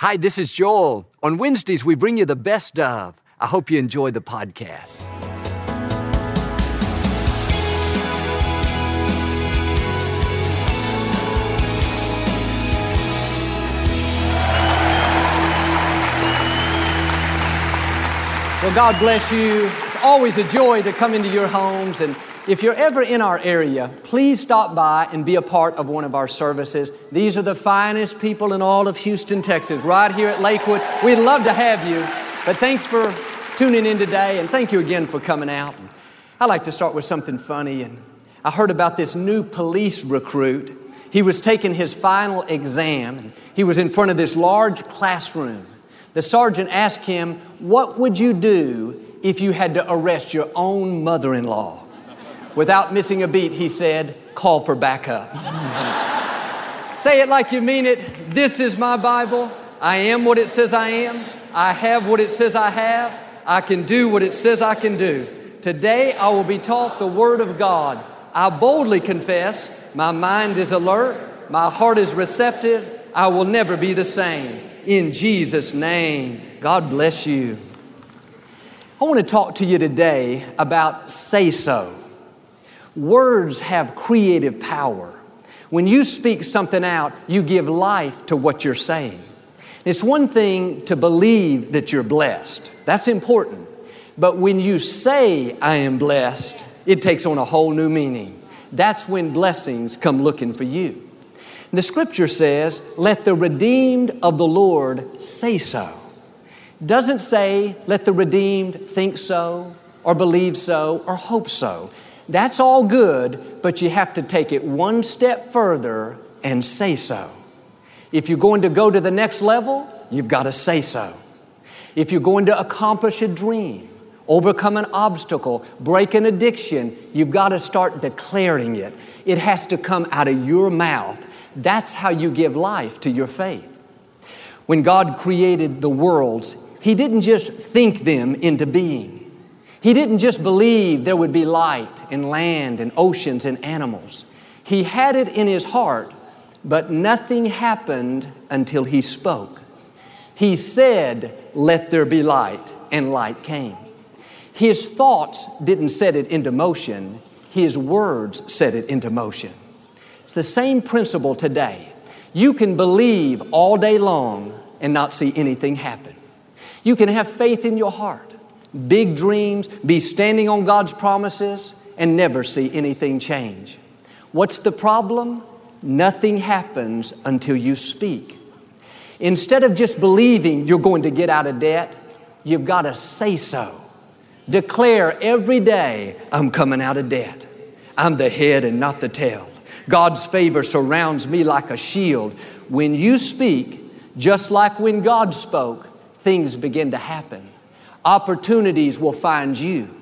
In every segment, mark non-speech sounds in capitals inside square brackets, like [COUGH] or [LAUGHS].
Hi, this is Joel. On Wednesdays, we bring you the best of. I hope you enjoy the podcast. Well, God bless you. It's always a joy to come into your homes. And if you're ever in our area, please stop by and be a part of one of our services. These are the finest people in all of Houston, Texas, right here at Lakewood. We'd love to have you. But thanks for tuning in today, and thank you again for coming out. I like to start with something funny. And I heard about this new police recruit. He was taking his final exam. He was in front of this large classroom. The sergeant asked him, What would you do if you had to arrest your own mother in law? Without missing a beat, he said, Call for backup. [LAUGHS] Say it like you mean it. This is my Bible. I am what it says I am. I have what it says I have. I can do what it says I can do. Today I will be taught the Word of God. I boldly confess, my mind is alert, my heart is receptive, I will never be the same in Jesus' name. God bless you. I want to talk to you today about say so. Words have creative power. When you speak something out, you give life to what you're saying. It's one thing to believe that you're blessed, that's important. But when you say, I am blessed, it takes on a whole new meaning. That's when blessings come looking for you. The scripture says, Let the redeemed of the Lord say so. Doesn't say, Let the redeemed think so, or believe so, or hope so. That's all good, but you have to take it one step further and say so. If you're going to go to the next level, you've got to say so. If you're going to accomplish a dream, overcome an obstacle, break an addiction, you've got to start declaring it. It has to come out of your mouth. That's how you give life to your faith. When God created the worlds, He didn't just think them into being. He didn't just believe there would be light and land and oceans and animals. He had it in His heart, but nothing happened until He spoke. He said, Let there be light, and light came. His thoughts didn't set it into motion, His words set it into motion. It's the same principle today. You can believe all day long and not see anything happen. You can have faith in your heart, big dreams, be standing on God's promises, and never see anything change. What's the problem? Nothing happens until you speak. Instead of just believing you're going to get out of debt, you've got to say so. Declare every day, I'm coming out of debt. I'm the head and not the tail. God's favor surrounds me like a shield. When you speak, just like when God spoke, things begin to happen. Opportunities will find you.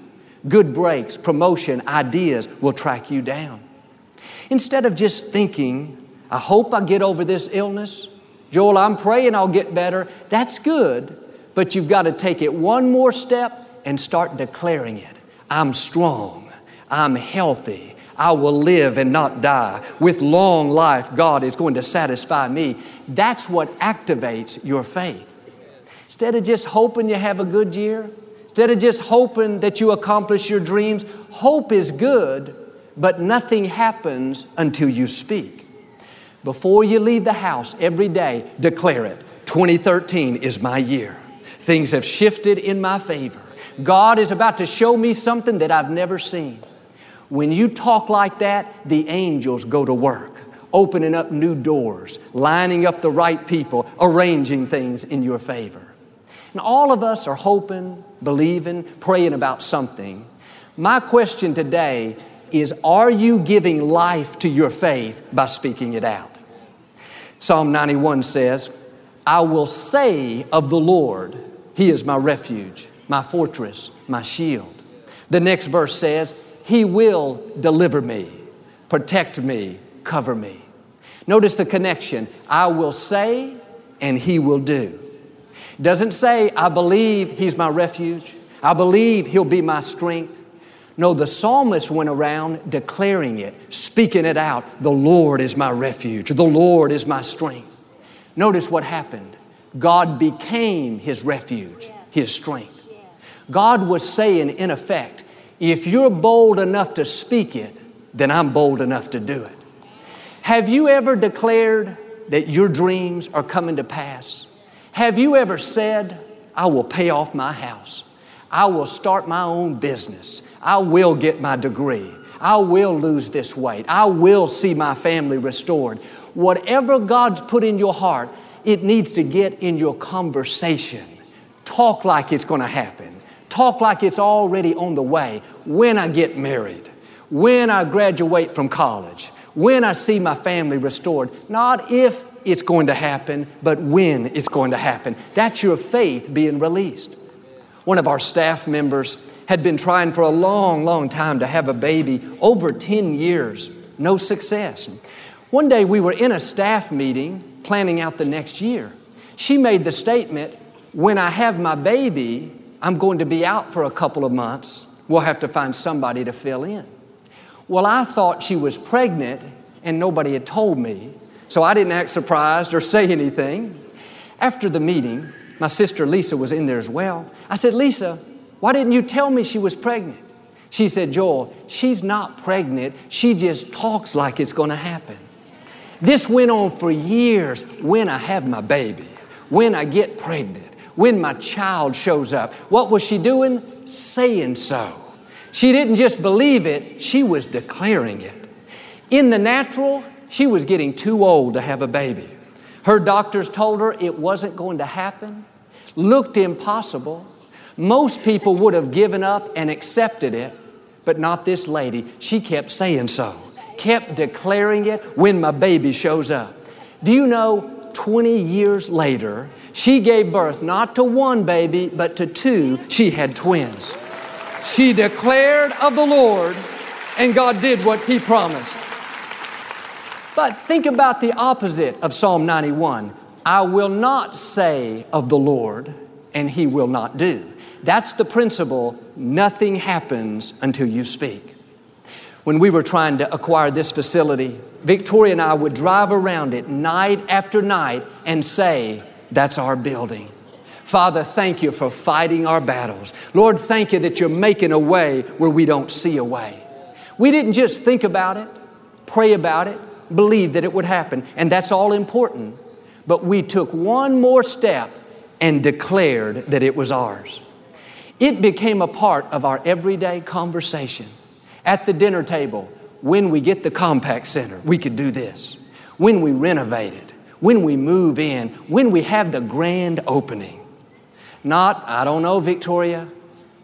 Good breaks, promotion, ideas will track you down. Instead of just thinking, I hope I get over this illness, Joel, I'm praying I'll get better, that's good, but you've got to take it one more step and start declaring it. I'm strong, I'm healthy, I will live and not die. With long life, God is going to satisfy me. That's what activates your faith. Instead of just hoping you have a good year, instead of just hoping that you accomplish your dreams, hope is good, but nothing happens until you speak. Before you leave the house every day, declare it 2013 is my year. Things have shifted in my favor. God is about to show me something that I've never seen. When you talk like that, the angels go to work, opening up new doors, lining up the right people, arranging things in your favor. And all of us are hoping, believing, praying about something. My question today is Are you giving life to your faith by speaking it out? Psalm 91 says, I will say of the Lord, He is my refuge, my fortress, my shield. The next verse says, he will deliver me, protect me, cover me. Notice the connection. I will say and He will do. Doesn't say, I believe He's my refuge. I believe He'll be my strength. No, the psalmist went around declaring it, speaking it out. The Lord is my refuge. The Lord is my strength. Notice what happened. God became his refuge, his strength. God was saying, in effect, if you're bold enough to speak it, then I'm bold enough to do it. Have you ever declared that your dreams are coming to pass? Have you ever said, I will pay off my house? I will start my own business. I will get my degree. I will lose this weight. I will see my family restored. Whatever God's put in your heart, it needs to get in your conversation. Talk like it's going to happen. Talk like it's already on the way. When I get married, when I graduate from college, when I see my family restored. Not if it's going to happen, but when it's going to happen. That's your faith being released. One of our staff members had been trying for a long, long time to have a baby, over 10 years, no success. One day we were in a staff meeting planning out the next year. She made the statement, When I have my baby, I'm going to be out for a couple of months. We'll have to find somebody to fill in. Well, I thought she was pregnant and nobody had told me, so I didn't act surprised or say anything. After the meeting, my sister Lisa was in there as well. I said, Lisa, why didn't you tell me she was pregnant? She said, Joel, she's not pregnant. She just talks like it's going to happen. This went on for years. When I have my baby, when I get pregnant, when my child shows up, what was she doing? Saying so. She didn't just believe it, she was declaring it. In the natural, she was getting too old to have a baby. Her doctors told her it wasn't going to happen, looked impossible. Most people would have given up and accepted it, but not this lady. She kept saying so kept declaring it when my baby shows up. Do you know, 20 years later, she gave birth not to one baby, but to two. She had twins. She declared of the Lord, and God did what He promised. But think about the opposite of Psalm 91 I will not say of the Lord, and He will not do. That's the principle. Nothing happens until you speak when we were trying to acquire this facility, Victoria and I would drive around it night after night and say, That's our building. Father, thank you for fighting our battles. Lord, thank you that you're making a way where we don't see a way. We didn't just think about it, pray about it, believe that it would happen, and that's all important. But we took one more step and declared that it was ours. It became a part of our everyday conversation at the dinner table, when we get the Compaq Center, we could do this. When we renovate it, when we move in, when we have the grand opening. Not, I don't know, Victoria,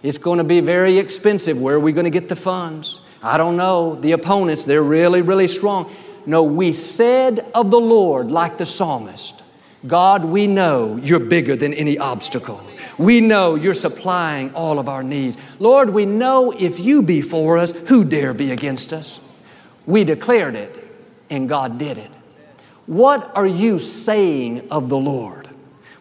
it's going to be very expensive. Where are we going to get the funds? I don't know. The opponents, they're really, really strong. No, we said of the Lord, like the psalmist, God, we know you're bigger than any obstacle. We know you're supplying all of our needs. Lord, we know if you be for us, who dare be against us? We declared it, and God did it. What are you saying of the Lord?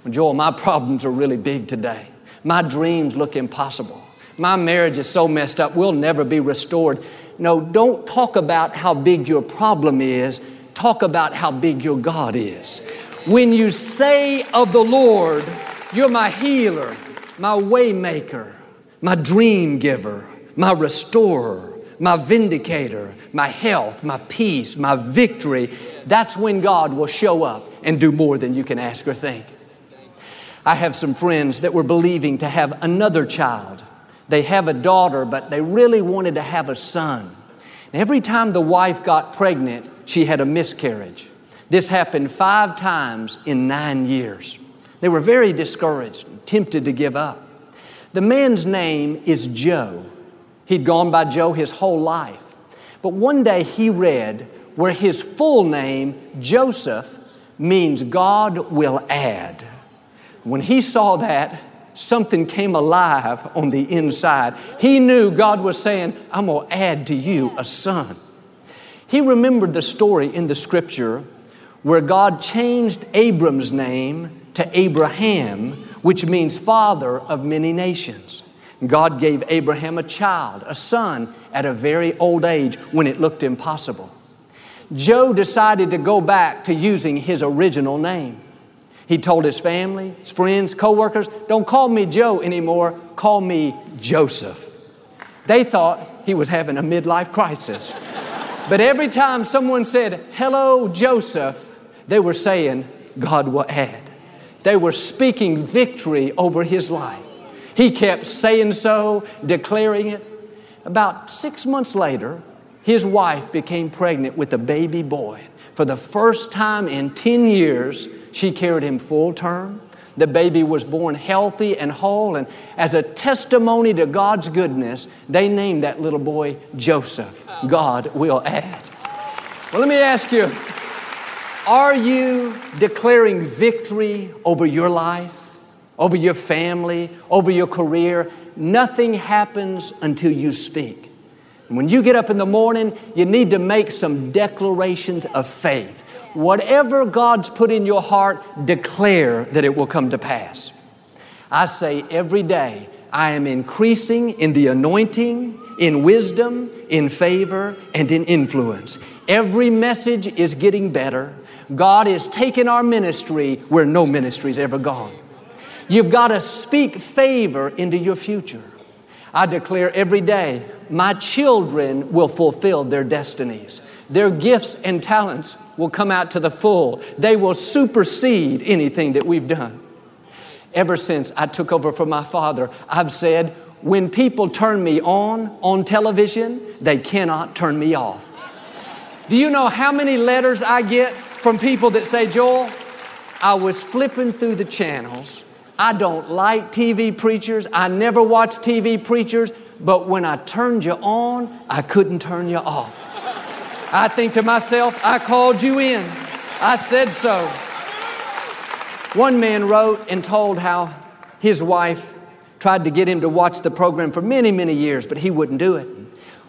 Well, Joel, my problems are really big today. My dreams look impossible. My marriage is so messed up, we'll never be restored. No, don't talk about how big your problem is. Talk about how big your God is. When you say of the Lord, you're my healer, my waymaker, my dream giver, my restorer, my vindicator, my health, my peace, my victory. That's when God will show up and do more than you can ask or think. I have some friends that were believing to have another child. They have a daughter, but they really wanted to have a son. every time the wife got pregnant, she had a miscarriage. This happened five times in nine years. They were very discouraged, tempted to give up. The man's name is Joe. He'd gone by Joe his whole life. But one day he read where his full name, Joseph, means God will add. When he saw that, something came alive on the inside. He knew God was saying, I'm going to add to you a son. He remembered the story in the scripture where God changed Abram's name to Abraham, which means father of many nations. God gave Abraham a child, a son, at a very old age when it looked impossible. Joe decided to go back to using his original name. He told his family, his friends, coworkers, don't call me Joe anymore, call me Joseph. They thought he was having a midlife crisis. but every time someone said, Hello, Joseph, they were saying, God will add. They were speaking victory over his life. He kept saying so, declaring it. About six months later, his wife became pregnant with a baby boy. For the first time in 10 years, she carried him full term. The baby was born healthy and whole, and as a testimony to God's goodness, they named that little boy Joseph. God will add. Well, let me ask you are you declaring victory over your life, over your family, over your career? Nothing happens until you speak. When you get up in the morning, you need to make some declarations of faith. Whatever God's put in your heart, declare that it will come to pass. I say every day, I am increasing in the anointing, in wisdom, in favor, and in influence. Every message is getting better. God is taking our ministry where no ministry's ever gone. You've got to speak favor into your future. I declare every day, my children will fulfill their destinies. Their gifts and talents will come out to the full. They will supersede anything that we've done. Ever since I took over from my father, I've said, when people turn me on on television, they cannot turn me off. Do you know how many letters I get from people that say, Joel, I was flipping through the channels I don't like TV preachers. I never watch TV preachers. But when I turned you on, I couldn't turn you off. I think to myself, I called you in. I said so. One man wrote and told how his wife tried to get him to watch the program for many, many years, but he wouldn't do it.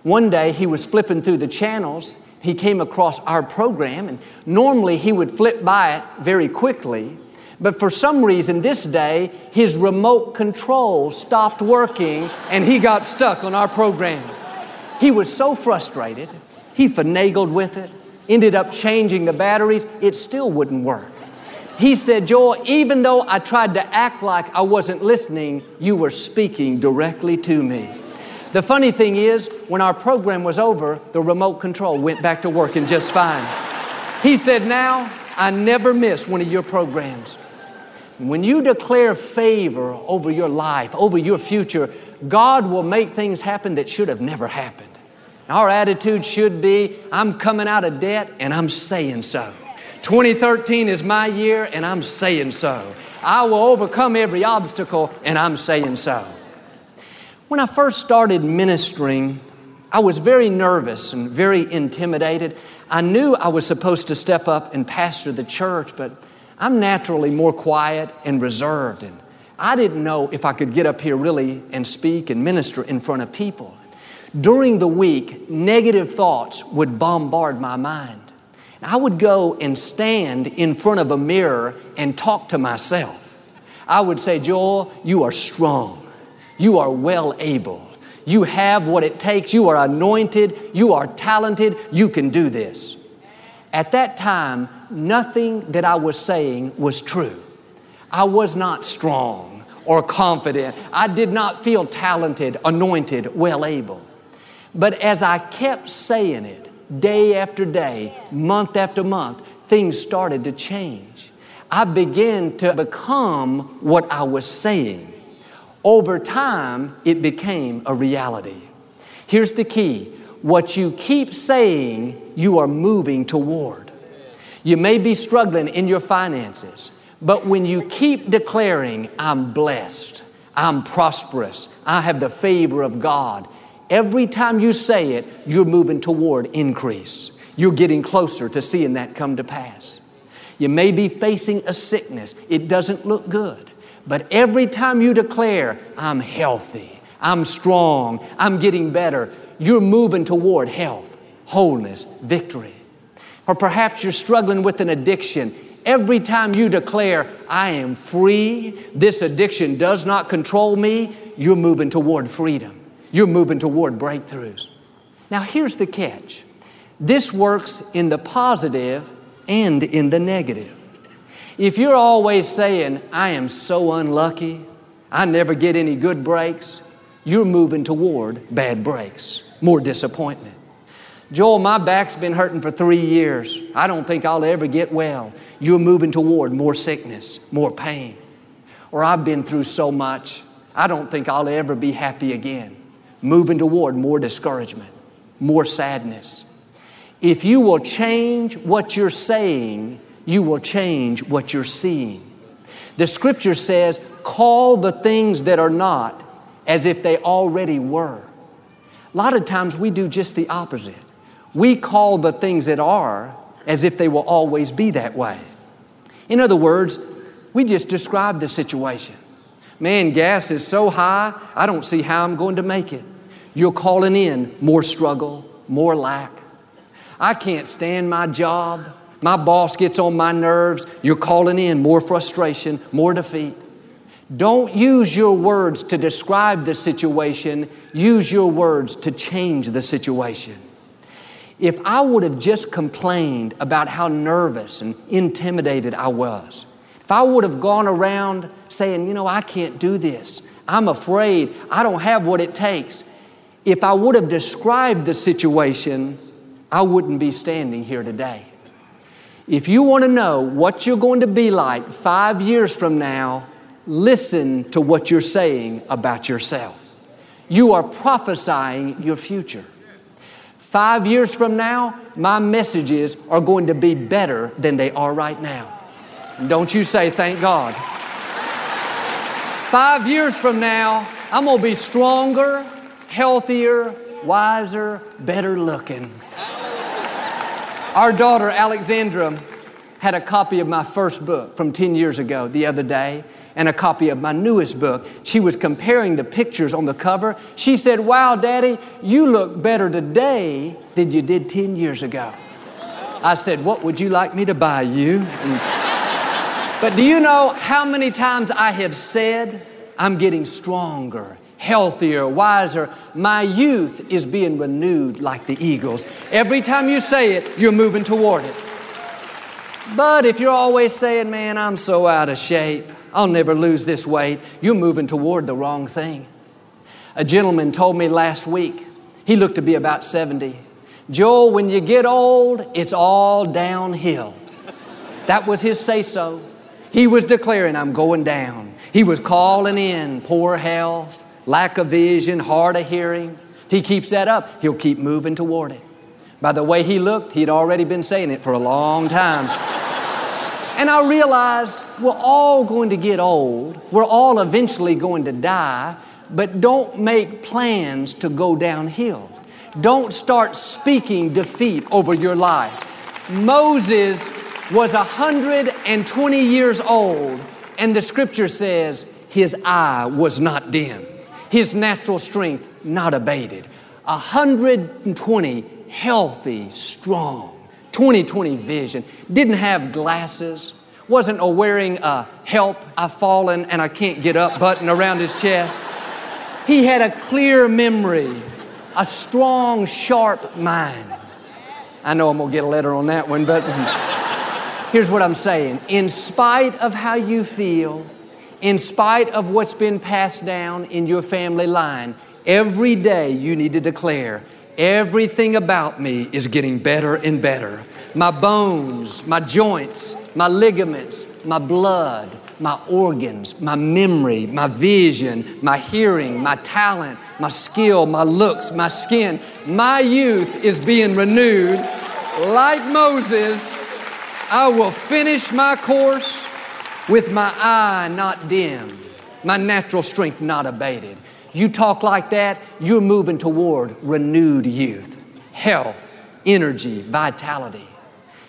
One day he was flipping through the channels. He came across our program, and normally he would flip by it very quickly. But for some reason, this day, his remote control stopped working and he got stuck on our program. He was so frustrated, he finagled with it, ended up changing the batteries, it still wouldn't work. He said, Joel, even though I tried to act like I wasn't listening, you were speaking directly to me. The funny thing is, when our program was over, the remote control went back to working just fine. He said, Now I never miss one of your programs. When you declare favor over your life, over your future, God will make things happen that should have never happened. Our attitude should be I'm coming out of debt and I'm saying so. 2013 is my year and I'm saying so. I will overcome every obstacle and I'm saying so. When I first started ministering, I was very nervous and very intimidated. I knew I was supposed to step up and pastor the church, but I'm naturally more quiet and reserved, and I didn't know if I could get up here really and speak and minister in front of people. During the week, negative thoughts would bombard my mind. I would go and stand in front of a mirror and talk to myself. I would say, Joel, you are strong. You are well able. You have what it takes. You are anointed. You are talented. You can do this. At that time, nothing that I was saying was true. I was not strong or confident. I did not feel talented, anointed, well able. But as I kept saying it day after day, month after month, things started to change. I began to become what I was saying. Over time, it became a reality. Here's the key what you keep saying, you are moving toward. You may be struggling in your finances, but when you keep declaring, I'm blessed, I'm prosperous, I have the favor of God, every time you say it, you're moving toward increase. You're getting closer to seeing that come to pass. You may be facing a sickness, it doesn't look good, but every time you declare, I'm healthy, I'm strong, I'm getting better, you're moving toward health, wholeness, victory. Or perhaps you're struggling with an addiction. Every time you declare, I am free, this addiction does not control me, you're moving toward freedom. You're moving toward breakthroughs. Now, here's the catch this works in the positive and in the negative. If you're always saying, I am so unlucky, I never get any good breaks, you're moving toward bad breaks, more disappointment. Joel, my back's been hurting for three years. I don't think I'll ever get well. You're moving toward more sickness, more pain. Or I've been through so much, I don't think I'll ever be happy again. Moving toward more discouragement, more sadness. If you will change what you're saying, you will change what you're seeing. The scripture says, call the things that are not as if they already were. A lot of times we do just the opposite. We call the things that are as if they will always be that way. In other words, we just describe the situation. Man, gas is so high, I don't see how I'm going to make it. You're calling in more struggle, more lack. I can't stand my job. My boss gets on my nerves. You're calling in more frustration, more defeat. Don't use your words to describe the situation, use your words to change the situation. If I would have just complained about how nervous and intimidated I was, if I would have gone around saying, you know, I can't do this, I'm afraid, I don't have what it takes, if I would have described the situation, I wouldn't be standing here today. If you want to know what you're going to be like five years from now, listen to what you're saying about yourself. You are prophesying your future. Five years from now, my messages are going to be better than they are right now. don't you say, thank God. Five years from now, I'm going to be stronger, healthier, wiser, better looking. Our daughter, Alexandra, had a copy of my first book from 10 years ago the other day and a copy of my newest book. She was comparing the pictures on the cover. She said, Wow, Daddy, you look better today than you did 10 years ago. I said, What would you like me to buy you? And, but do you know how many times I have said, I'm getting stronger, healthier, wiser. My youth is being renewed like the eagles. Every time you say it, you're moving toward it. But if you're always saying, man, I'm so out of shape, I'll never lose this weight, you're moving toward the wrong thing. A gentleman told me last week, he looked to be about 70. Joel, when you get old, it's all downhill. That was his say so. He was declaring, I'm going down. He was calling in poor health, lack of vision, hard of hearing. He keeps that up, he'll keep moving toward it. By the way he looked, he'd already been saying it for a long time. And I realize we're all going to get old. We're all eventually going to die, but don't make plans to go downhill. Don't start speaking defeat over your life. Moses was 120 years old, and the scripture says his eye was not dim his natural strength not abated. 120 healthy, strong, 2020 vision. Didn't have glasses, wasn't wearing a help, I've fallen and I can't get up button around his chest. He had a clear memory, a strong, sharp mind. I know I'm gonna get a letter on that one, but [LAUGHS] here's what I'm saying. In spite of how you feel, in spite of what's been passed down in your family line, every day you need to declare, everything about me is getting better and better. My bones, my joints, my ligaments, my blood, my organs, my memory, my vision, my hearing, my talent, my skill, my looks, my skin. My youth is being renewed. Like Moses, I will finish my course with my eye not dim, my natural strength not abated. You talk like that, you're moving toward renewed youth, health, energy, vitality.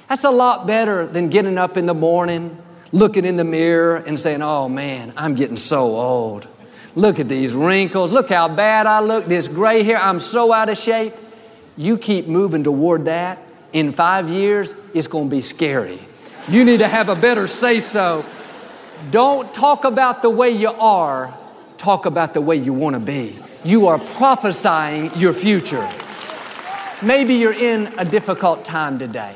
That's a lot better than getting up in the morning, looking in the mirror, and saying, Oh man, I'm getting so old. Look at these wrinkles. Look how bad I look. This gray hair, I'm so out of shape. You keep moving toward that. In five years, it's going to be scary. You need to have a better say so don't talk about the way you are, talk about the way you want to be. You are prophesying your future. Maybe you're in a difficult time today.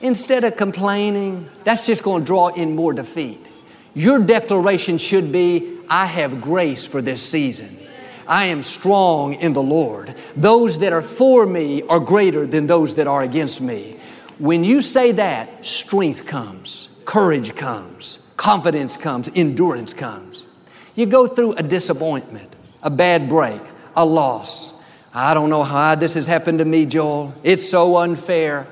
Instead of complaining, that's just going to draw in more defeat. Your declaration should be I have grace for this season. I am strong in the Lord. Those that are for me are greater than those that are against me. When you say that, strength comes, courage comes, confidence comes, endurance comes. You go through a disappointment, a bad break, a loss. I don't know how this has happened to me, Joel. It's so unfair.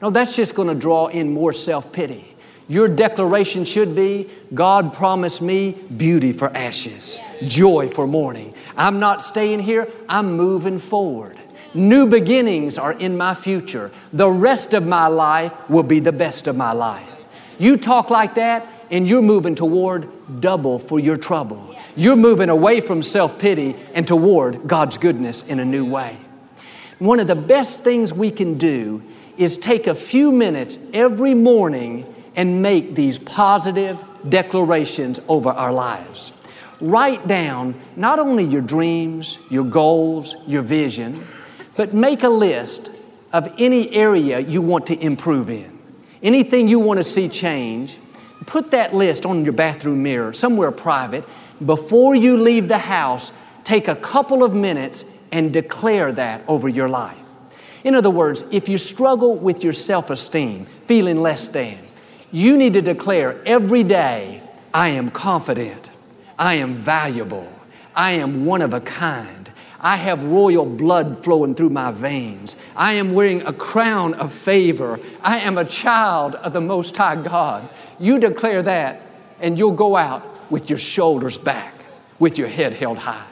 No, that's just going to draw in more self pity. Your declaration should be God promised me beauty for ashes, joy for mourning. I'm not staying here, I'm moving forward. New beginnings are in my future. The rest of my life will be the best of my life. You talk like that, and you're moving toward double for your trouble. You're moving away from self pity and toward God's goodness in a new way. One of the best things we can do is take a few minutes every morning and make these positive declarations over our lives. Write down not only your dreams, your goals, your vision, but make a list of any area you want to improve in, anything you want to see change. Put that list on your bathroom mirror, somewhere private. Before you leave the house, take a couple of minutes and declare that over your life. In other words, if you struggle with your self esteem, feeling less than, you need to declare every day, I am confident, I am valuable, I am one of a kind. I have royal blood flowing through my veins. I am wearing a crown of favor. I am a child of the Most High God. You declare that, and you'll go out with your shoulders back, with your head held high.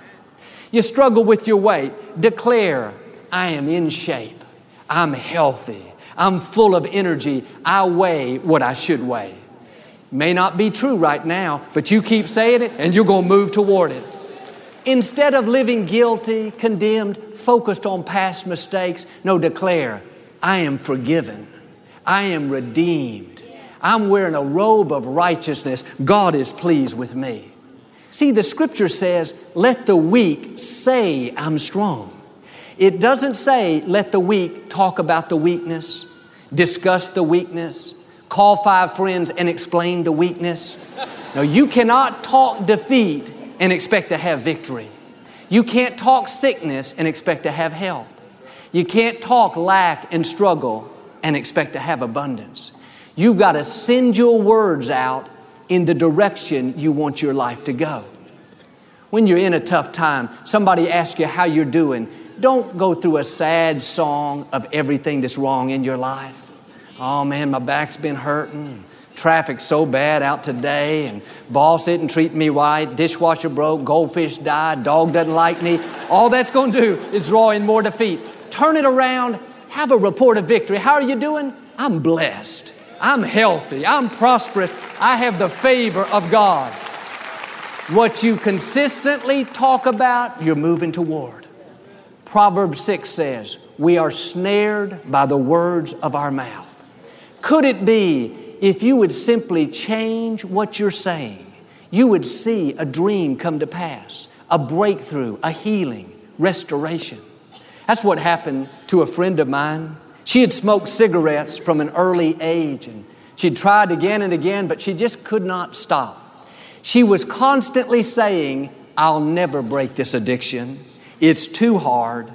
You struggle with your weight, declare, I am in shape. I'm healthy. I'm full of energy. I weigh what I should weigh. May not be true right now, but you keep saying it and you're going to move toward it. Instead of living guilty, condemned, focused on past mistakes, no, declare, I am forgiven. I am redeemed. I'm wearing a robe of righteousness. God is pleased with me. See, the scripture says, let the weak say, I'm strong. It doesn't say, let the weak talk about the weakness discuss the weakness, call five friends and explain the weakness. No, you cannot talk defeat and expect to have victory. You can't talk sickness and expect to have health. You can't talk lack and struggle and expect to have abundance. You've got to send your words out in the direction you want your life to go. When you're in a tough time, somebody asks you how you're doing, don't go through a sad song of everything that's wrong in your life. Oh man, my back's been hurting. Traffic's so bad out today, and boss didn't treat me right. Dishwasher broke, goldfish died, dog doesn't like me. All that's going to do is draw in more defeat. Turn it around, have a report of victory. How are you doing? I'm blessed. I'm healthy. I'm prosperous. I have the favor of God. What you consistently talk about, you're moving toward. Proverbs 6 says, We are snared by the words of our mouth. Could it be if you would simply change what you're saying, you would see a dream come to pass, a breakthrough, a healing, restoration? That's what happened to a friend of mine. She had smoked cigarettes from an early age and she'd tried again and again, but she just could not stop. She was constantly saying, I'll never break this addiction. It's too hard.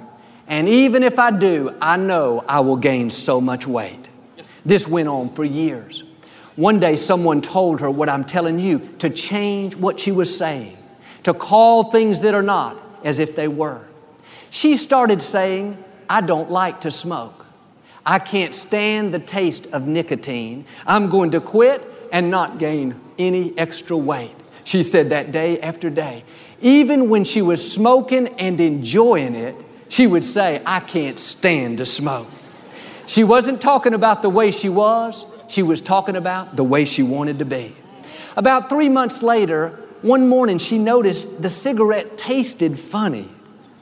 And even if I do, I know I will gain so much weight. This went on for years. One day, someone told her what I'm telling you to change what she was saying, to call things that are not as if they were. She started saying, I don't like to smoke. I can't stand the taste of nicotine. I'm going to quit and not gain any extra weight. She said that day after day. Even when she was smoking and enjoying it, she would say, I can't stand to smoke. She wasn't talking about the way she was, she was talking about the way she wanted to be. About three months later, one morning she noticed the cigarette tasted funny,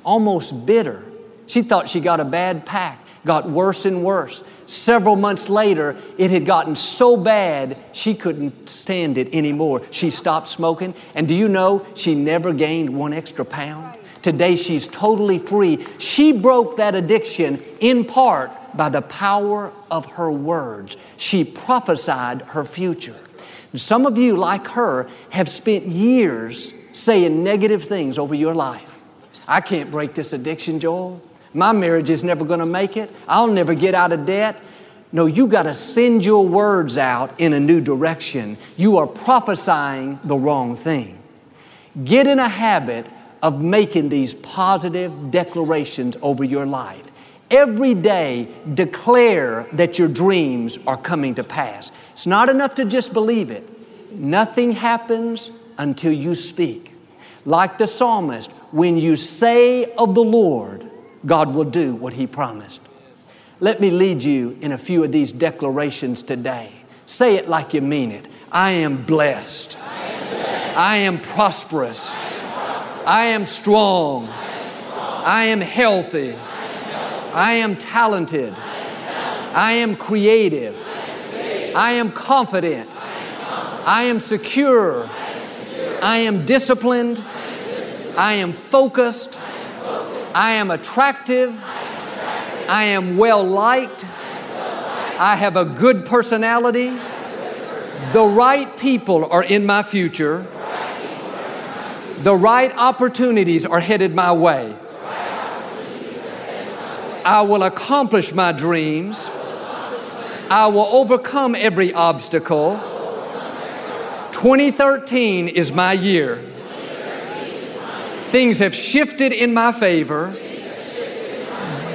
almost bitter. She thought she got a bad pack, got worse and worse. Several months later, it had gotten so bad she couldn't stand it anymore. She stopped smoking, and do you know she never gained one extra pound? Today she's totally free. She broke that addiction in part by the power of her words. She prophesied her future. And some of you, like her, have spent years saying negative things over your life. I can't break this addiction, Joel. My marriage is never going to make it. I'll never get out of debt. No, you got to send your words out in a new direction. You are prophesying the wrong thing. Get in a habit of making these positive declarations over your life. Every day, declare that your dreams are coming to pass. It's not enough to just believe it. Nothing happens until you speak. Like the psalmist, when you say of the Lord, God will do what He promised. Let me lead you in a few of these declarations today. Say it like you mean it. I am blessed. I am, blessed. I am prosperous. I am, prosperous. I am strong. I am, strong. I am healthy. I am, healthy. I am talented. I am creative. I am confident. I am secure. I am disciplined. I am focused. I am attractive. I am well liked. I have a good personality. The right people are in my future. The right opportunities are headed my way. I will accomplish my dreams. I will overcome every obstacle. 2013 is my year. Things have shifted in my favor.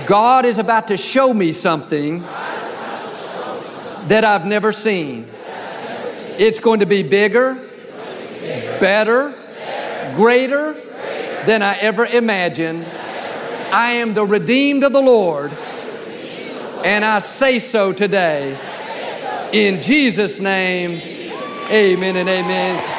God is about to show me something that I've never seen. It's going to be bigger, better, greater than I ever imagined. I am the redeemed of the Lord, and I say so today. In Jesus' name, amen and amen.